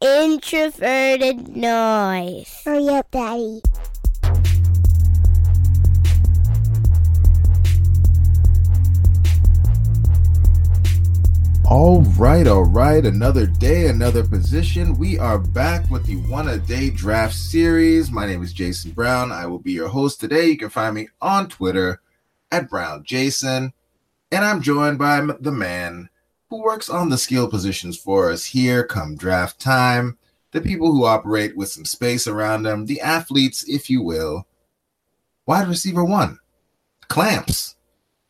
introverted noise. Hurry up, Daddy. All right, all right. Another day, another position. We are back with the one a day draft series. My name is Jason Brown. I will be your host today. You can find me on Twitter at Brown Jason, and I'm joined by the man who works on the skill positions for us here come draft time. The people who operate with some space around them, the athletes, if you will. Wide receiver one, clamps.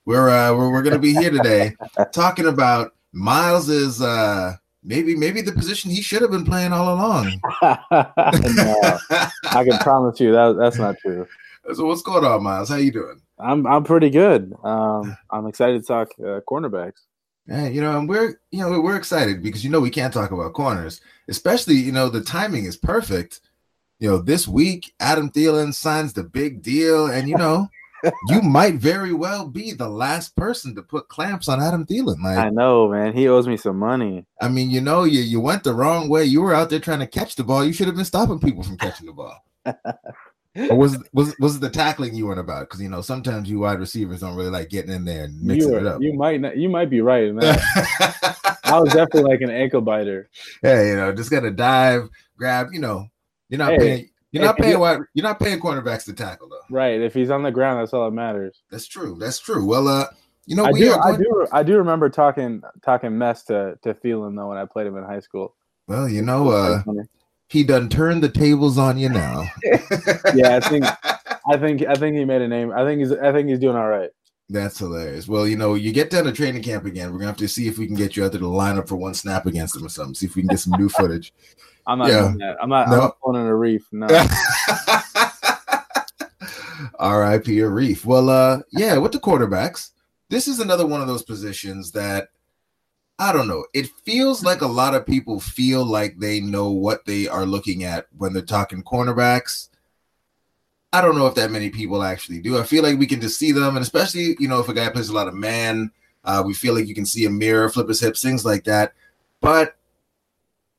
We're uh, we're, we're going to be here today talking about Miles is uh maybe maybe the position he should have been playing all along. no, I can promise you that that's not true. So what's going on, Miles? How you doing? I'm I'm pretty good. Um, I'm excited to talk uh, cornerbacks. Yeah, you know, and we're you know we're excited because you know we can't talk about corners, especially you know the timing is perfect. You know, this week Adam Thielen signs the big deal, and you know you might very well be the last person to put clamps on Adam Thielen. Like I know, man. He owes me some money. I mean, you know, you you went the wrong way. You were out there trying to catch the ball. You should have been stopping people from catching the ball. or was was was it the tackling you weren't about? Because you know sometimes you wide receivers don't really like getting in there and mixing you, it up. You might not, you might be right. I was definitely like an ankle biter. Hey, you know, just gotta dive, grab. You know, you're not Hey, paying. You're not if paying wide. You're not paying cornerbacks to tackle though. Right. If he's on the ground, that's all that matters. That's true. That's true. Well, uh, you know, I we do. are I do. I do remember talking talking mess to to Thielen though when I played him in high school. Well, you know, uh, he done turned the tables on you now. yeah, I think I think I think he made a name. I think he's I think he's doing all right. That's hilarious. Well, you know, you get down to training camp again. We're gonna have to see if we can get you out there to line up for one snap against him or something. See if we can get some new footage. I'm not Yeah. doing that. I'm not. No. I'm not pulling a reef. No. R.I.P. a Reef. Well, uh, yeah, with the quarterbacks, this is another one of those positions that I don't know. It feels like a lot of people feel like they know what they are looking at when they're talking cornerbacks. I don't know if that many people actually do. I feel like we can just see them, and especially you know if a guy plays a lot of man, uh, we feel like you can see a mirror, flip his hips, things like that. But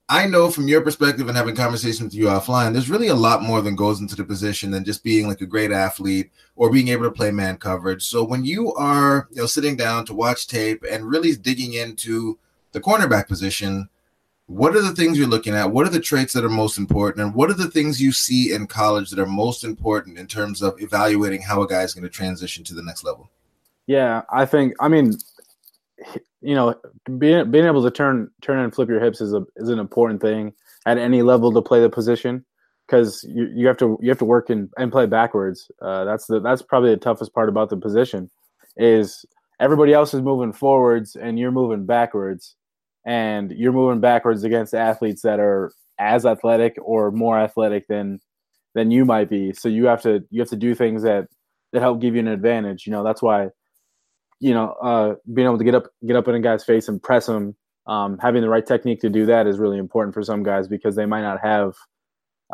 I know from your perspective and having conversations with you offline, there's really a lot more than goes into the position than just being like a great athlete or being able to play man coverage. So when you are, you know, sitting down to watch tape and really digging into the cornerback position, what are the things you're looking at? What are the traits that are most important? And what are the things you see in college that are most important in terms of evaluating how a guy is going to transition to the next level? Yeah, I think. I mean, you know, being being able to turn turn and flip your hips is a is an important thing at any level to play the position because you, you have to you have to work and, and play backwards. Uh, that's the that's probably the toughest part about the position is everybody else is moving forwards and you're moving backwards, and you're moving backwards against athletes that are as athletic or more athletic than than you might be. So you have to you have to do things that that help give you an advantage. You know, that's why you know, uh, being able to get up, get up in a guy's face and press him, um, having the right technique to do that is really important for some guys because they might not have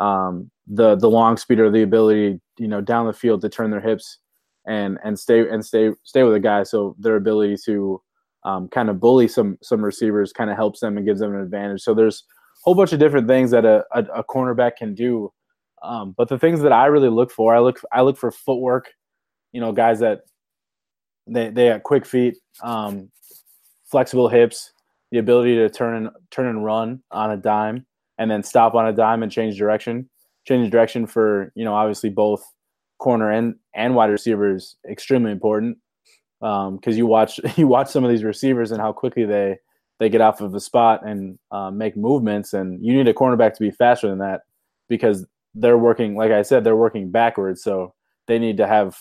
um, the the long speed or the ability, you know, down the field to turn their hips and and stay and stay stay with a guy. So their ability to um, kind of bully some some receivers kind of helps them and gives them an advantage. So there's a whole bunch of different things that a, a, a cornerback can do. Um, but the things that I really look for, I look I look for footwork. You know, guys that they they got quick feet, um, flexible hips, the ability to turn and turn and run on a dime, and then stop on a dime and change direction. Change direction for you know obviously both corner and and wide receivers extremely important because you watch you watch some of these receivers and how quickly they they get off of a spot and uh, make movements, and you need a cornerback to be faster than that because they're working like I said they're working backwards, so they need to have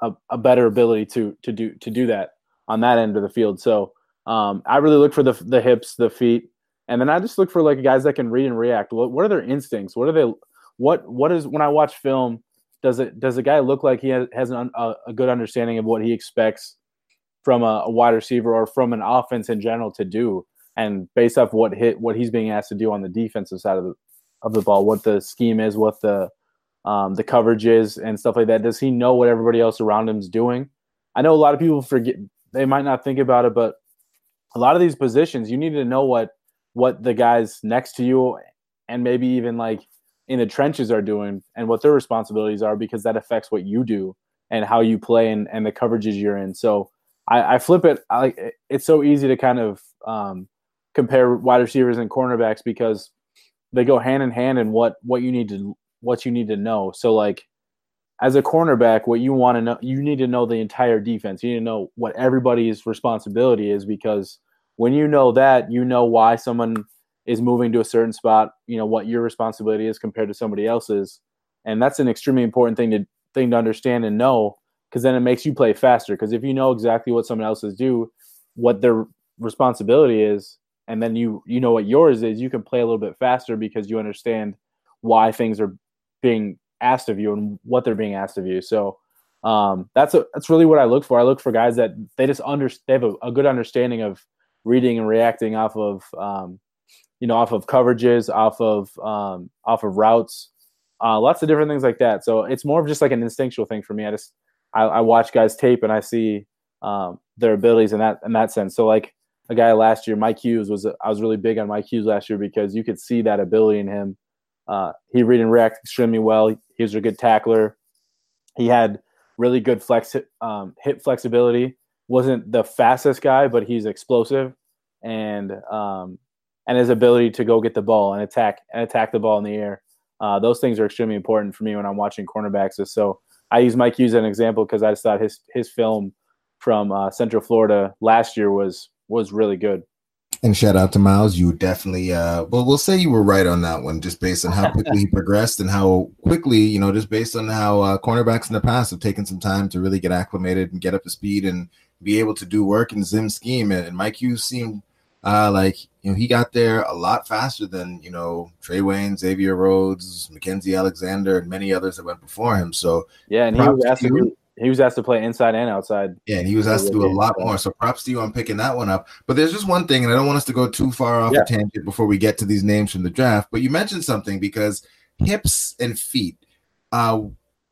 a, a better ability to to do to do that on that end of the field. So um, I really look for the the hips, the feet, and then I just look for like guys that can read and react. What what are their instincts? What are they? What what is when I watch film? Does it does a guy look like he has, has an, a, a good understanding of what he expects from a, a wide receiver or from an offense in general to do? And based off what hit what he's being asked to do on the defensive side of the of the ball, what the scheme is, what the um, the coverages and stuff like that. Does he know what everybody else around him is doing? I know a lot of people forget; they might not think about it, but a lot of these positions, you need to know what what the guys next to you and maybe even like in the trenches are doing and what their responsibilities are because that affects what you do and how you play and, and the coverages you're in. So I, I flip it. I it's so easy to kind of um, compare wide receivers and cornerbacks because they go hand in hand in what what you need to what you need to know. So like as a cornerback, what you want to know, you need to know the entire defense. You need to know what everybody's responsibility is because when you know that, you know why someone is moving to a certain spot. You know what your responsibility is compared to somebody else's, and that's an extremely important thing to thing to understand and know because then it makes you play faster. Because if you know exactly what someone else's do, what their responsibility is, and then you you know what yours is, you can play a little bit faster because you understand why things are being asked of you and what they're being asked of you. So um, that's a, that's really what I look for. I look for guys that they just under they have a, a good understanding of reading and reacting off of um, you know off of coverages, off of um, off of routes, uh, lots of different things like that. So it's more of just like an instinctual thing for me. I just I, I watch guys tape and I see um, their abilities in that in that sense. So like a guy last year, Mike Hughes was I was really big on Mike Hughes last year because you could see that ability in him. Uh, he read and react extremely well. He was a good tackler. He had really good flex um, hip flexibility. wasn't the fastest guy, but he's explosive and um, and his ability to go get the ball and attack and attack the ball in the air. Uh, those things are extremely important for me when I'm watching cornerbacks. So I use Mike Hughes as an example because I just thought his his film from uh, Central Florida last year was was really good. And shout out to Miles. You definitely, uh, well, we'll say you were right on that one, just based on how quickly he progressed and how quickly, you know, just based on how uh, cornerbacks in the past have taken some time to really get acclimated and get up to speed and be able to do work in Zim scheme. And, and Mike Hughes seemed uh, like you know he got there a lot faster than you know Trae Wayne, Xavier Rhodes, Mackensie Alexander, and many others that went before him. So yeah, and he was to, he was asked to play inside and outside. Yeah, and he was asked to do a lot more. So props to you on picking that one up. But there's just one thing, and I don't want us to go too far off yeah. a tangent before we get to these names from the draft. But you mentioned something because hips and feet. Uh,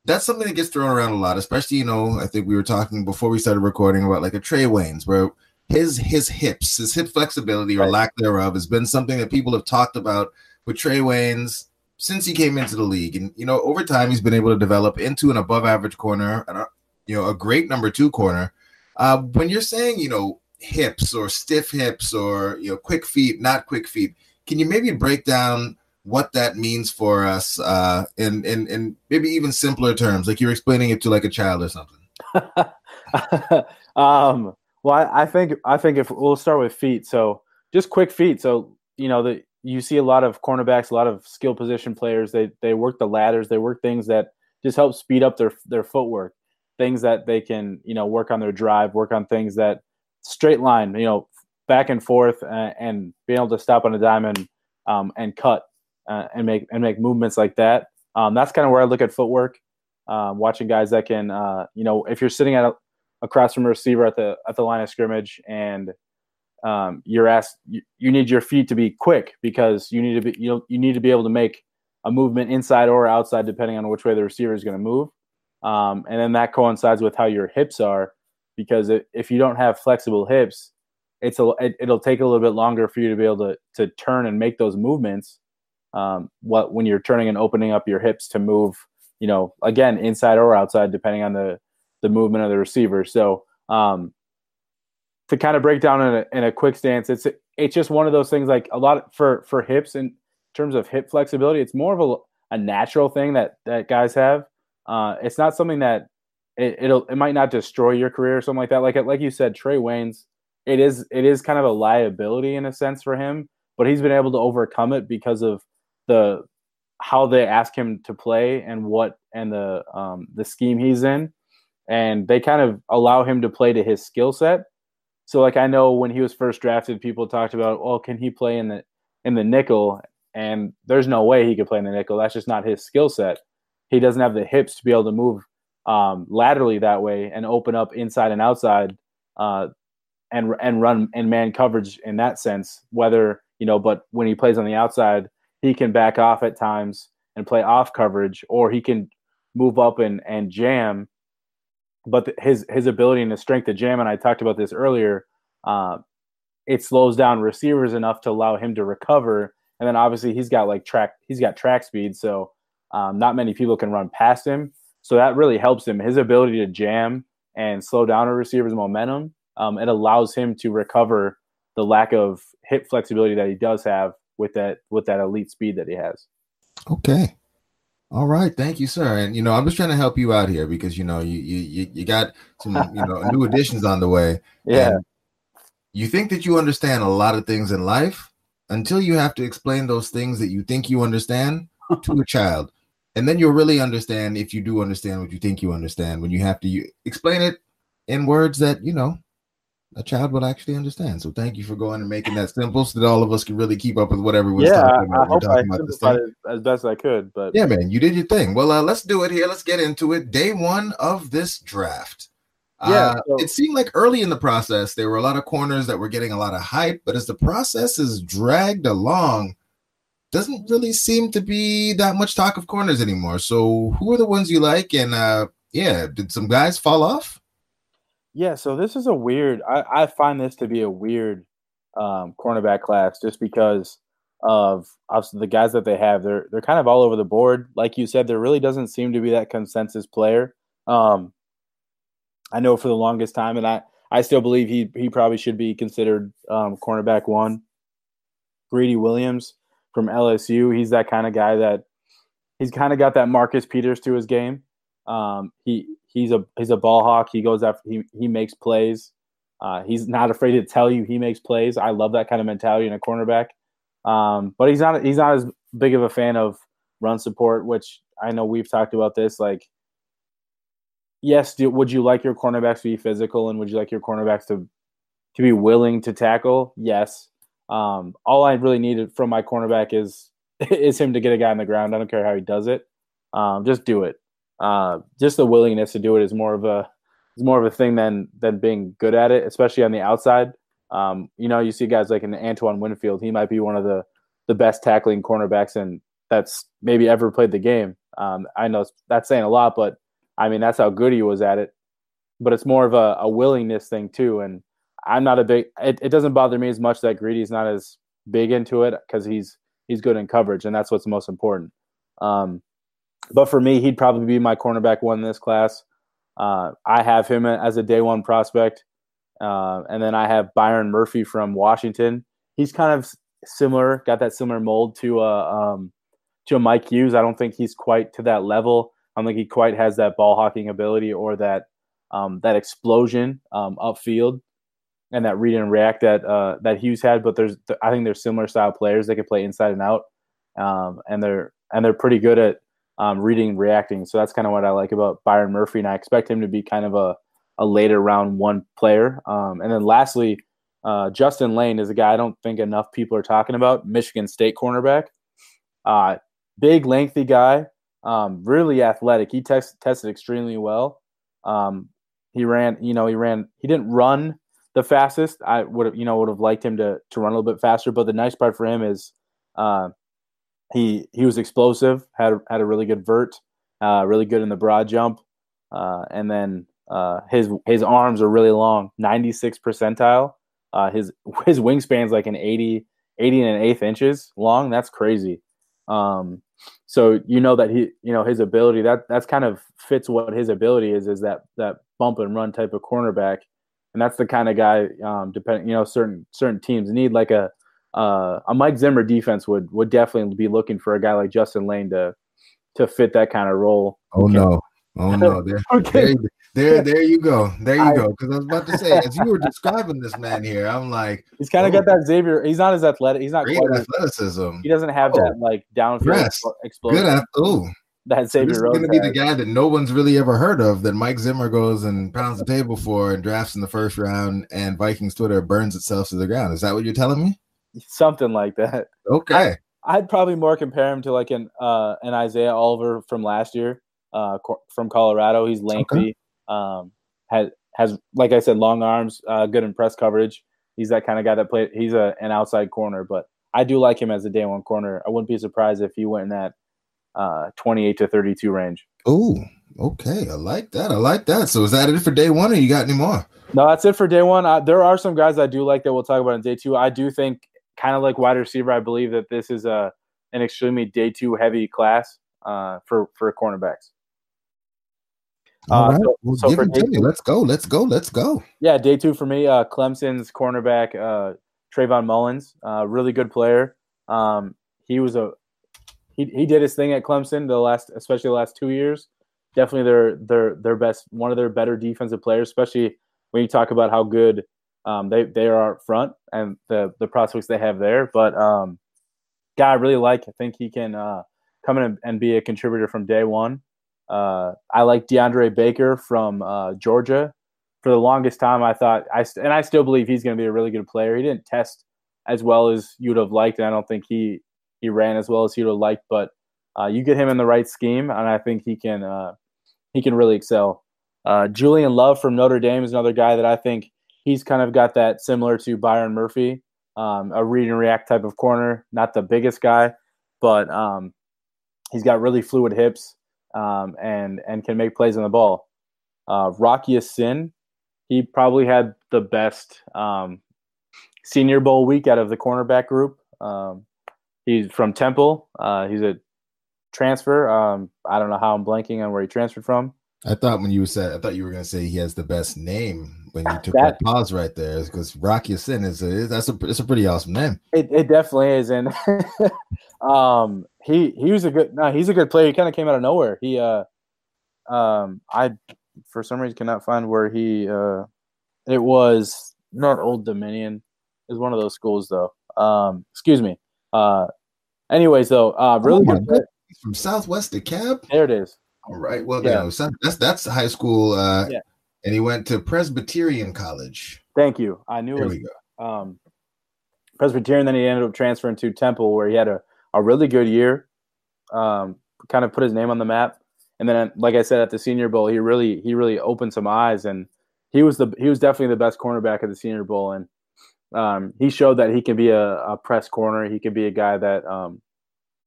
that's something that gets thrown around a lot, especially, you know, I think we were talking before we started recording about like a Trae Waynes, where his his hips, his hip flexibility or lack thereof has been something that people have talked about with Trae Waynes since he came into the league. And you know, over time he's been able to develop into an above average corner and you know, a great number two corner. Uh, when you're saying, you know, hips or stiff hips or you know, quick feet, not quick feet, can you maybe break down what that means for us uh, in, in in maybe even simpler terms, like you're explaining it to like a child or something? um, well, I, I, think I think if we'll start with feet, so just quick feet. So you know that you see a lot of cornerbacks, a lot of skill position players. They they work the ladders, they work things that just help speed up their their footwork, things that they can you know work on their drive, work on things that straight line, you know, back and forth, uh, and being able to stop on a diamond um, and cut uh, and make and make movements like that. Um, that's kind of where I look at footwork. Um, watching guys that can, uh, you know, if you're sitting at a, across from a receiver at the at the line of scrimmage, and um, you're asked you, you, need your feet to be quick because you need to be you know, you need to be able to make a movement inside or outside depending on which way the receiver is going to move, um, and then that coincides with how your hips are because if you don't have flexible hips, it's a it, will take a little bit longer for you to be able to to turn and make those movements. Um, what when you're turning and opening up your hips to move, you know, again inside or outside depending on the the movement of the receiver. So um, to kind of break down in a, in a quick stance, it's it's just one of those things. Like a lot of, for for hips in terms of hip flexibility, it's more of a, a natural thing that that guys have. Uh, it's not something that it, it'll it might not destroy your career or something like that. Like like you said, Trae Waynes, it is it is kind of a liability in a sense for him, but he's been able to overcome it because of the how they ask him to play and what and the um, the scheme he's in and they kind of allow him to play to his skill set. So like I know when he was first drafted, people talked about, oh, can he play in the in the nickel? And there's no way he could play in the nickel. That's just not his skill set. He doesn't have the hips to be able to move um, laterally that way and open up inside and outside, uh, and and run and man coverage in that sense. Whether you know, but when he plays on the outside, he can back off at times and play off coverage, or he can move up and and jam but his his ability and his strength to jam, and I talked about this earlier. Uh, it slows down receivers enough to allow him to recover. And then obviously he's got like track he's got track speed, so um, not many people can run past him. So that really helps him. His ability to jam and slow down a receiver's momentum, um, it allows him to recover the lack of hip flexibility that he does have with that with that elite speed that he has. Okay. All right, thank you, sir. And you know, I'm just trying to help you out here because you know you you you got some you know new additions on the way. Yeah. you think that you understand a lot of things in life until you have to explain those things that you think you understand to a child, and then you'll really understand if you do understand what you think you understand when you have to you, explain it in words that you know a child will actually understand. So thank you for going and making that simple so that all of us can really keep up with what everyone's yeah, talking I, about. I hope I about this thing. as best I could, but Yeah, man, you did your thing. Well, uh, let's do it here. Let's get into it. Day one of this draft. Yeah, Uh, so- it seemed like early in the process there were a lot of corners that were getting a lot of hype, but as the process is dragged along, doesn't really seem to be that much talk of corners anymore. So, who are the ones you like? And uh, yeah, did some guys fall off? Yeah, so this is a weird. I, I find this to be a weird um, cornerback class, just because of, the guys that they have. They're they're kind of all over the board. Like you said, there really doesn't seem to be that consensus player. Um, I know for the longest time, and I I still believe he he probably should be considered um, cornerback one. Greedy Williams from LSU, he's that kind of guy that he's kind of got that Marcus Peters to his game. Um, he he's a he's a ball hawk. He goes after he he makes plays. Uh, he's not afraid to tell you he makes plays. I love that kind of mentality in a cornerback. Um, but he's not he's not as big of a fan of run support, which I know we've talked about this. Like, yes, do, would you like your cornerbacks to be physical, and would you like your cornerbacks to to be willing to tackle? Yes. Um, all I really needed from my cornerback is is him to get a guy on the ground. I don't care how he does it. Um, just do it. Uh, just the willingness to do it is more of a is more of a thing than than being good at it, especially on the outside. Um, you know, you see guys like an Antoine Winfield. He might be one of the the best tackling cornerbacks and that's maybe ever played the game. Um, I know that's saying a lot, but I mean that's how good he was at it. But it's more of a, a willingness thing too. And I'm not a big. It, it doesn't bother me as much that Greedy's not as big into it because he's he's good in coverage, and that's what's most important. Um, but for me, he'd probably be my cornerback one in this class. Uh, I have him as a day one prospect, uh, and then I have Byron Murphy from Washington. He's kind of similar, got that similar mold to uh, um, to a Mike Hughes. I don't think he's quite to that level. I don't think he quite has that ball hawking ability or that um, that explosion um, upfield and that read and react that uh, that Hughes had. But there's I think they're similar style players. They can play inside and out, um, and they're and they're pretty good at um, reading and reacting. So that's kind of what I like about Byron Murphy, and I expect him to be kind of a a later round one player. Um, and then lastly, uh, Justin Layne is a guy I don't think enough people are talking about. Michigan State cornerback, uh, big lengthy guy, um, really athletic. He test, tested extremely well. Um, he ran, you know, he ran. He didn't run the fastest. I would have, you know, would have liked him to to run a little bit faster. But the nice part for him is uh, he he was explosive. had had a really good vert, uh, really good in the broad jump, uh, and then uh, his his arms are really long, ninety six percentile. Uh, his his wingspan's like an 80, 80 and an eighth inches long. That's crazy. Um, so you know that he, you know, his ability that that's kind of fits what his ability is is that that bump and run type of cornerback, and that's the kind of guy. Um, depending, you know, certain certain teams need like a uh, a Mike Zimmer defense would would definitely be looking for a guy like Justin Layne to to fit that kind of role. Oh no. Oh no, there, Okay. there, there, there you go. There you I- go. Because I was about to say, as you were describing this man here, I'm like, He's kind of got that Xavier. He's not as athletic. He's not great quite. As, athleticism. he doesn't have Oh, that like downfield yes. explosion Good oh, that Xavier this is going to be the guy that no one's really ever heard of. That Mike Zimmer goes and pounds the table for and drafts in the first round, and Vikings Twitter burns itself to the ground. Is that what you're telling me? something like that. Okay. I'd probably more compare him to like an uh, an Isaiah Oliver from last year, uh, co- from Colorado. He's lengthy, um, has has like I said, long arms, uh, good in press coverage. He's that kind of guy that play. He's a an outside corner, but I do like him as a day one corner. I wouldn't be surprised if he went in that uh, twenty eight to thirty two range. Oh, Okay, I like that. I like that. So is that it for day one, or you got any more? No, that's it for day one. I, there are some guys I do like that we'll talk about in day two. I do think, kind of like wide receiver, I believe that this is a an extremely day two heavy class uh, for for cornerbacks. All Uh, right. so- well, so give for it to day me. two- Let's go. Let's go. Let's go. Yeah, day two for me. Uh, Clemson's cornerback uh, Trayvon Mullen, uh, really good player. Um, he was a he, he did his thing at Clemson the last, especially the last two years. Definitely their their their best, one of their better defensive players, especially when you talk about how good um, they they are up front and the the prospects they have there. But um, guy I really like. I think he can uh, come in and, be a contributor from day one. Uh, I like DeAndre Baker from uh, Georgia. For the longest time, I thought I st- and I still believe he's going to be a really good player. He didn't test as well as you'd have liked, and I don't think he he ran as well as he would have liked. But uh, you get him in the right scheme, and I think he can uh, he can really excel. Uh, Julian Love from Notre Dame is another guy that I think he's kind of got that similar to Byron Murphy, um, a read and react type of corner. Not the biggest guy, but um, he's got really fluid hips um, and and can make plays on the ball. Uh, Rock Ya-Sin, he probably had the best um, Senior Bowl week out of the cornerback group. Um, he's from Temple. Uh, he's a transfer. Um, I don't know how I'm blanking on where he transferred from. I thought when you said, I thought you were going to say he has the best name when you took That- that, pause right there, because Rock Ya-Sin is a, that's a it's a pretty awesome name. It, it definitely is, and um, he he was a good. No, he's a good player. He kind of came out of nowhere. He uh, um, I for some reason cannot find where he uh, it was not Old Dominion. Was one of those schools though. Um, excuse me. Uh, anyways though, uh, really Oh good. from Southwest DeKalb. There it is. All right. Well, Yeah. you know, that's that's high school. Uh, Yeah. And he went to Presbyterian College. Thank you. I knew it was we go. um, Presbyterian. Then he ended up transferring to Temple, where he had a, a really good year. Um, kind of put his name on the map, and then, like I said, at the Senior Bowl, he really he really opened some eyes, and he was the he was definitely the best cornerback at the Senior Bowl, and um, he showed that he can be a, a press corner. He can be a guy that um,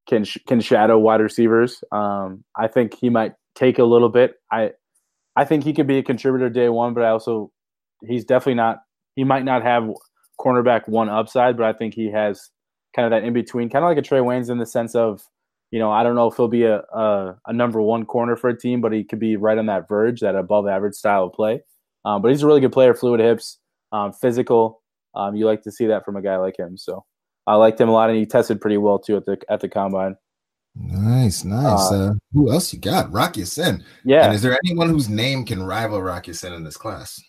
can sh- can shadow wide receivers. Um, I think he might take a little bit. I I think he could be a contributor day one, but I also he's definitely not. He might not have cornerback one upside, but I think he has kind of that in between, kind of like a Trae Waynes in the sense of, you know, I don't know if he'll be a, a a number one corner for a team, but he could be right on that verge, that above average style of play. Um, but he's a really good player, fluid hips, um, physical. Um, you like to see that from a guy like him. So I liked him a lot, and he tested pretty well too at the at the combine. Nice, nice. Uh, who else you got? Rock Ya-Sin. Yeah, And is there anyone whose name can rival Rock Ya-Sin in this class?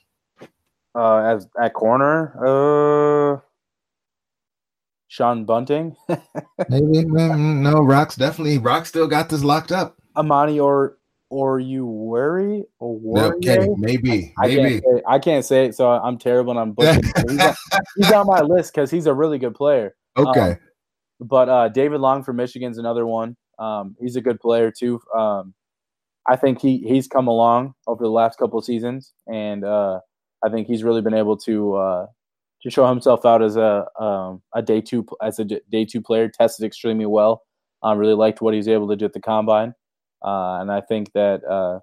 uh, as at corner, uh, Sean Bunting, Maybe. Mm, no, Rock's definitely. Rock still got this locked up. Amani, or or you worry or Okay, maybe, I maybe. can't, say, I can't say it, so I'm terrible and I'm it. he's, on, he's on my list because he's a really good player. Okay. But uh, David Long from Michigan's another one. Um, he's a good player too. Um, I think he he's come along over the last couple of seasons, and uh, I think he's really been able to uh, to show himself out as a um, a day two as a day two player. Tested extremely well. I really liked what he was able to do at the combine, uh, and I think that uh,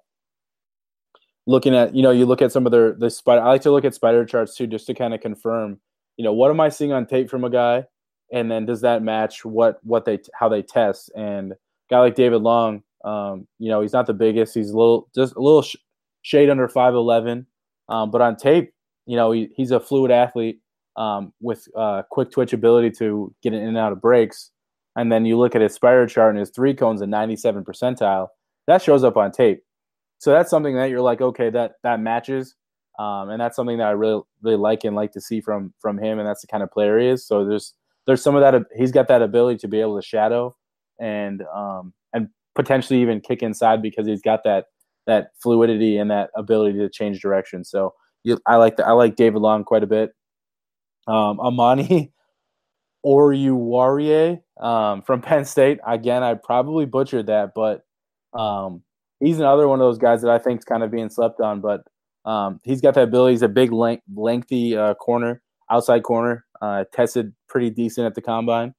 looking at you know you look at some of their the spider. I like to look at spider charts too, just to kind of confirm. You know what am I seeing on tape from a guy, and then does that match what what they how they test? And guy like David Long, um, you know, he's not the biggest. He's a little just a little sh- shade under five eleven, um, but on tape, you know, he, he's a fluid athlete um, with uh, quick twitch ability to get in and out of breaks. And then you look at his spider chart and his three cones at 97 percentile. That shows up on tape. So that's something that you're like, okay, that that matches. Um, and that's something that I really really like and like to see from from him. And that's the kind of player he is. So there's there's some of that. He's got that ability to be able to shadow and um, and potentially even kick inside because he's got that that fluidity and that ability to change direction. So you, I like the, I like David Long quite a bit. Um, Amani Oruwariye um, from Penn State. Again, I probably butchered that, but um, he's another one of those guys that I think is kind of being slept on. But um, he's got that ability. He's a big, length, lengthy uh, corner, outside corner. Uh, tested pretty decent at the combine.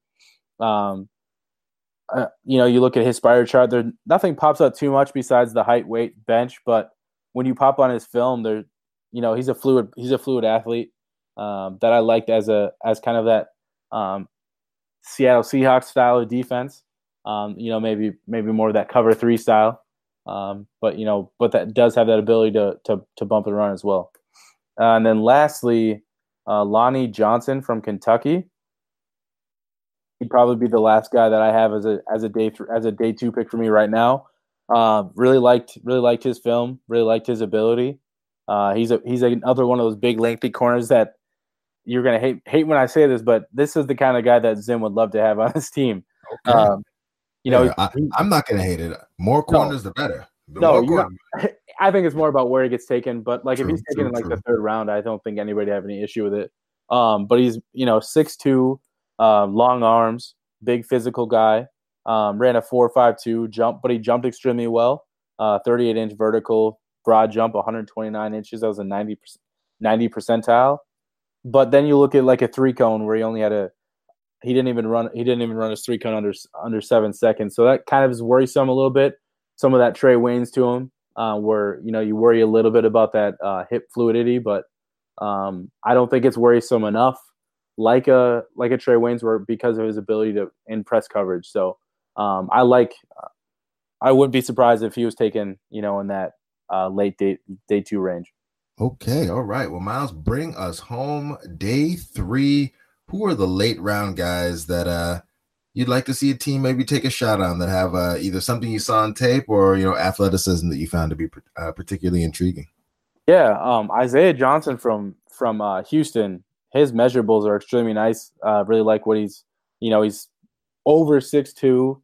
Um, uh, you know, you look at his spider chart. There, nothing pops out too much besides the height, weight, bench. But when you pop on his film, there, you know, he's a fluid. He's a fluid athlete um, that I liked as a as kind of that um, Seattle Seahawks style of defense. Um, you know, maybe maybe more of that cover three style. Um, but you know, but that does have that ability to to to bump and run as well. Uh, and then lastly, uh, Lonnie Johnson from Kentucky. He'd probably be the last guy that I have as a as a day th- as a day two pick for me right now. Uh, really liked really liked his film. Really liked his ability. Uh, he's a he's another one of those big lengthy corners that you're gonna hate hate when I say this, but this is the kind of guy that Zim would love to have on his team. Okay. Um, you know, yeah, I, am not gonna hate it. More corners, no, the better. The no, not, I think it's more about where he gets taken. But like, true, if he's taken true, in like true. the third round, I don't think anybody have any issue with it. Um, but he's you know six two, uh, long arms, big physical guy. Um, ran a four five two jump, but he jumped extremely well. Uh, 38 inch vertical, broad jump, 129 inches. That was a 90 90 percentile. But then you look at like a three cone where he only had a he didn't even run he didn't even run his three cone under under seven seconds. So that kind of is worrisome a little bit. Some of that Trae Waynes to him, uh, where you know you worry a little bit about that uh, hip fluidity, but um, I don't think it's worrisome enough like a like a Trae Waynes where because of his ability to in press coverage. So um, I like I wouldn't be surprised if he was taken you know in that uh, late day day two range. Okay, all right. Well, Miles, bring us home day three. Who are the late round guys that uh you'd like to see a team maybe take a shot on that have uh, either something you saw on tape or you know athleticism that you found to be uh, particularly intriguing? Yeah, um, Isaiah Johnson from from uh, Houston. His measurables are extremely nice. Uh, really like what he's, you know, he's over six two,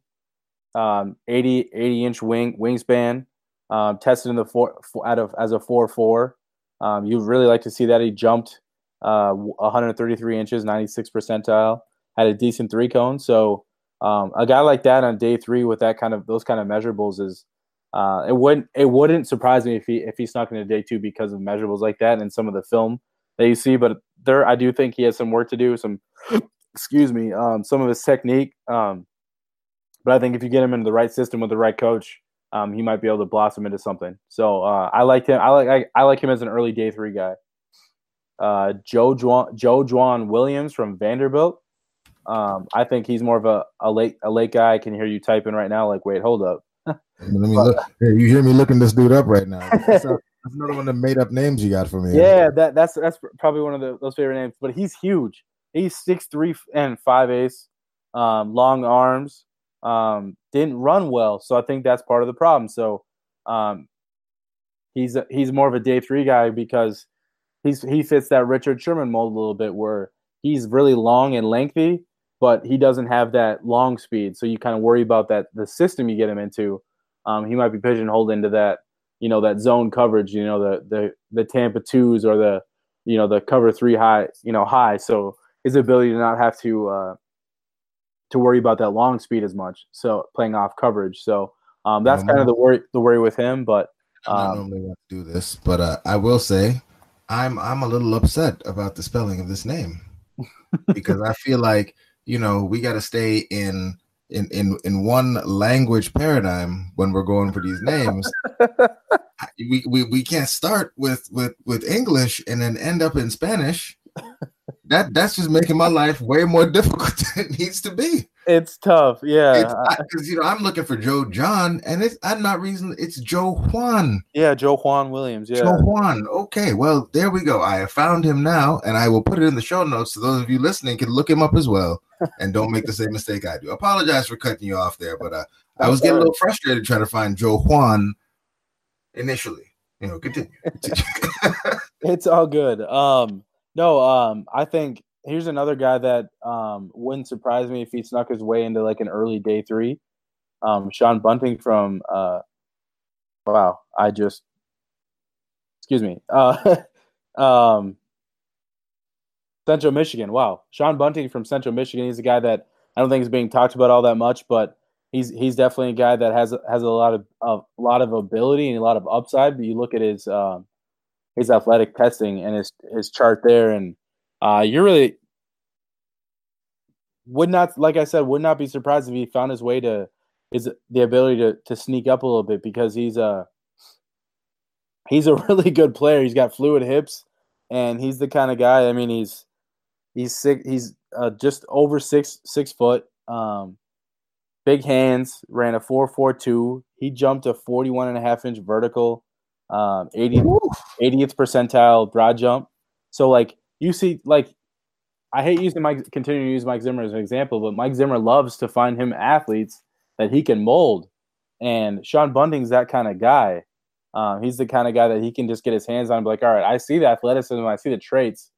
um, 80, 80 inch wing wingspan. Um, tested in the four, four out of as a four four. Um, you really like to see that he jumped uh, 133 inches, 96 percentile, had a decent three cone. So um, a guy like that on day three with that kind of those kind of measurables is uh, it wouldn't it wouldn't surprise me if he if he snuck into day two because of measurables like that and some of the film that you see. But there, I do think he has some work to do. Some excuse me, um, some of his technique. Um, but I think if you get him into the right system with the right coach, um, he might be able to blossom into something. So uh, I like him. I like I, I, like him as an early day three guy. Uh, Joejuan, Joe Juan Williams from Vanderbilt. Um, I think he's more of a, a late a late guy. I can hear you typing right now. Like, wait, hold up. Let me look. Hey, you hear me looking this dude up right now? That's, a, that's another one of the made up names you got for me. Yeah, that that's that's probably one of the, those favorite names. But he's huge. He's six three and five ace, um, long arms um, didn't run well. So I think that's part of the problem. So um, he's a, he's more of a day three guy because he's he fits that Richard Sherman mold a little bit where he's really long and lengthy, but he doesn't have that long speed. So you kind of worry about that the system you get him into. Um, he might be pigeonholed into that you know that zone coverage. You know the the the Tampa twos or the you know the cover three high you know high. So his ability to not have to uh, to worry about that long speed as much. So playing off coverage. So um, that's kind of the worry the worry with him. But um, I don't normally want to do this, but uh, I will say I'm I'm a little upset about the spelling of this name because I feel like you know we got to stay in in in in one language paradigm when we're going for these names. we, we we can't start with with with English and then end up in Spanish that that's just making my life way more difficult than it needs to be. It's tough, yeah. Because you know I'm looking for Joe John, and it's I'm not reason it's Joe Juan. Yeah, Joejuan Williams. Yeah, Joejuan. Okay, well there we go. I have found him now, and I will put it in the show notes so those of you listening can look him up as well, and don't make the same mistake I do. I apologize for cutting you off there, but uh, I was getting a little frustrated trying to find Joejuan initially. You know, continue. continue. it's all good. Um no, um, I think here's another guy that um, wouldn't surprise me if he snuck his way into like an early day three. Um, Sean Bunting from uh, wow, I just excuse me, uh, um, Central Michigan. Wow, Sean Bunting from Central Michigan. He's a guy that I don't think is being talked about all that much, but he's he's definitely a guy that has has a lot of a lot of ability and a lot of upside. But you look at his um, his athletic testing and his his chart there, and uh, you're really would not, like I said, would not be surprised if he found his way to is the ability to to sneak up a little bit because he's a he's a really good player. He's got fluid hips, and he's the kind of guy. I mean, he's he's six, he's uh, just over six six foot. Um, big hands. Ran a four four two. He jumped a 41 and a half inch vertical, um, 80, 80th percentile broad jump. So like you see, like I hate using Mike, continuing to use Mike Zimmer as an example, but Mike Zimmer loves to find him athletes that he can mold. And Sean Bunting's that kind of guy. Um, he's the kind of guy that he can just get his hands on and be like, all right, I see the athleticism, I see the traits.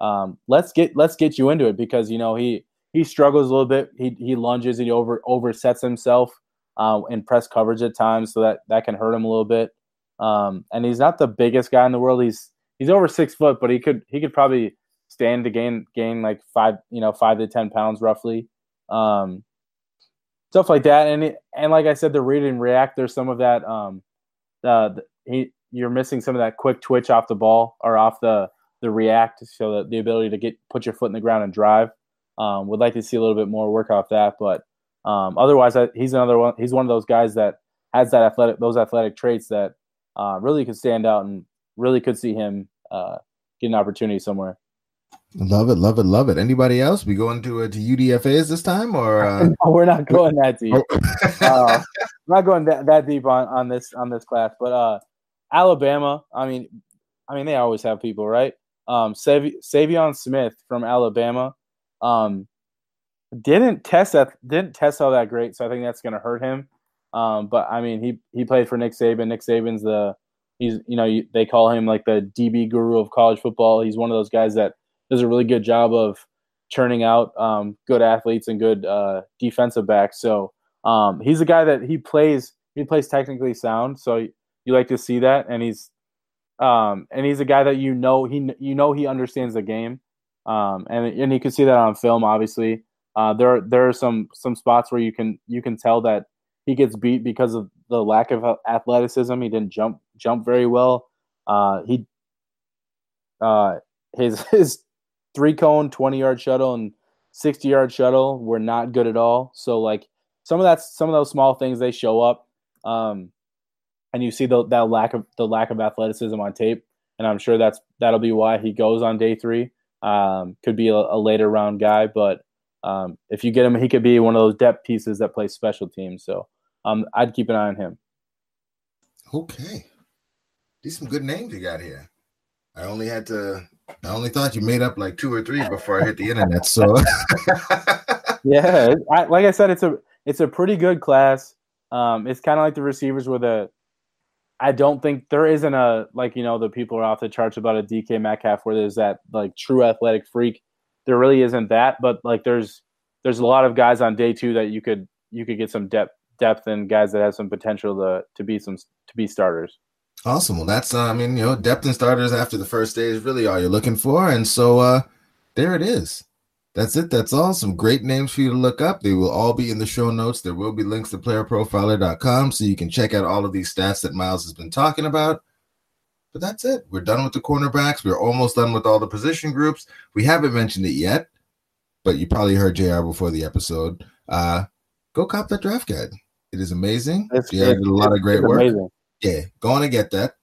Um, let's get let's get you into it because you know he he struggles a little bit. He he lunges, and he over oversets himself uh, in press coverage at times, so that that can hurt him a little bit. Um, and he's not the biggest guy in the world. He's he's over six foot, but he could he could probably stand to gain gain like five you know five to ten pounds roughly. Um, stuff like that. And and like I said, the read and react. There's some of that. Um, uh, he you're missing some of that quick twitch off the ball or off the the react, so that the ability to get put your foot in the ground and drive. Um, would like to see a little bit more work off that, but um, otherwise, I, he's another one. He's one of those guys that has that athletic, those athletic traits that uh, really could stand out and really could see him uh, get an opportunity somewhere. Love it, love it, love it. Anybody else? We going to uh, to UDFA's this time, or uh... no, we're not going that deep. Oh. uh, we're not going that, that deep on, on this on this class. But uh, Alabama, I mean, I mean they always have people, right? Um, Sav- Saivion Smith from Alabama um, didn't test that didn't test all that great, so I think that's going to hurt him. Um, but I mean, he he played for Nick Saban. Nick Saban's the he's you know they call him like the DB guru of college football. He's one of those guys that does a really good job of churning out um, good athletes and good uh, defensive backs. So um, he's a guy that he plays. He plays technically sound, so you like to see that. And he's um, and he's a guy that you know he you know he understands the game, um, and and you can see that on film. Obviously, uh, there there are some some spots where you can you can tell that he gets beat because of the lack of athleticism. He didn't jump jump very well. Uh, he uh, his his three cone, 20 yard shuttle, and 60 yard shuttle were not good at all. So like some of that, some of those small things they show up, um, and you see the, that lack of the lack of athleticism on tape. And I'm sure that's that'll be why he goes on day three. Um, could be a, a, later round guy, but um, if you get him, he could be one of those depth pieces that plays special teams. So um, I'd keep an eye on him. Okay, these some good names you got here. I only had to I only thought you made up like two or three before I hit the internet. So yeah, I, like I said, it's a it's a pretty good class. Um, it's kind of like the receivers with a. I don't think there isn't a like you know the people are off the charts about a DK Metcalf where there's that like true athletic freak. There really isn't that, but like there's there's a lot of guys on day two that you could you could get some depth depth and guys that have some potential to to be some to be starters. Awesome. Well, that's uh, I mean, you know, depth and starters after the first day is really all you're looking for, and so uh, there it is. That's it. That's all. Some great names for you to look up. They will all be in the show notes. There will be links to playerprofiler.com so you can check out all of these stats that Miles has been talking about. But that's it. We're done with the cornerbacks. We're almost done with all the position groups. We haven't mentioned it yet, but you probably heard JR before the episode. Uh, go cop that draft guide. It is amazing. It's, JR did a lot of great work. Amazing yeah, go on and get that.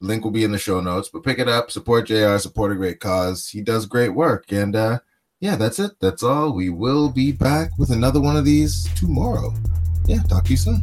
Link will be in the show notes, but pick it up, support JR, support a great cause. He does great work. And uh yeah, that's it. That's all. We will be back with another one of these tomorrow. Yeah, talk to you soon.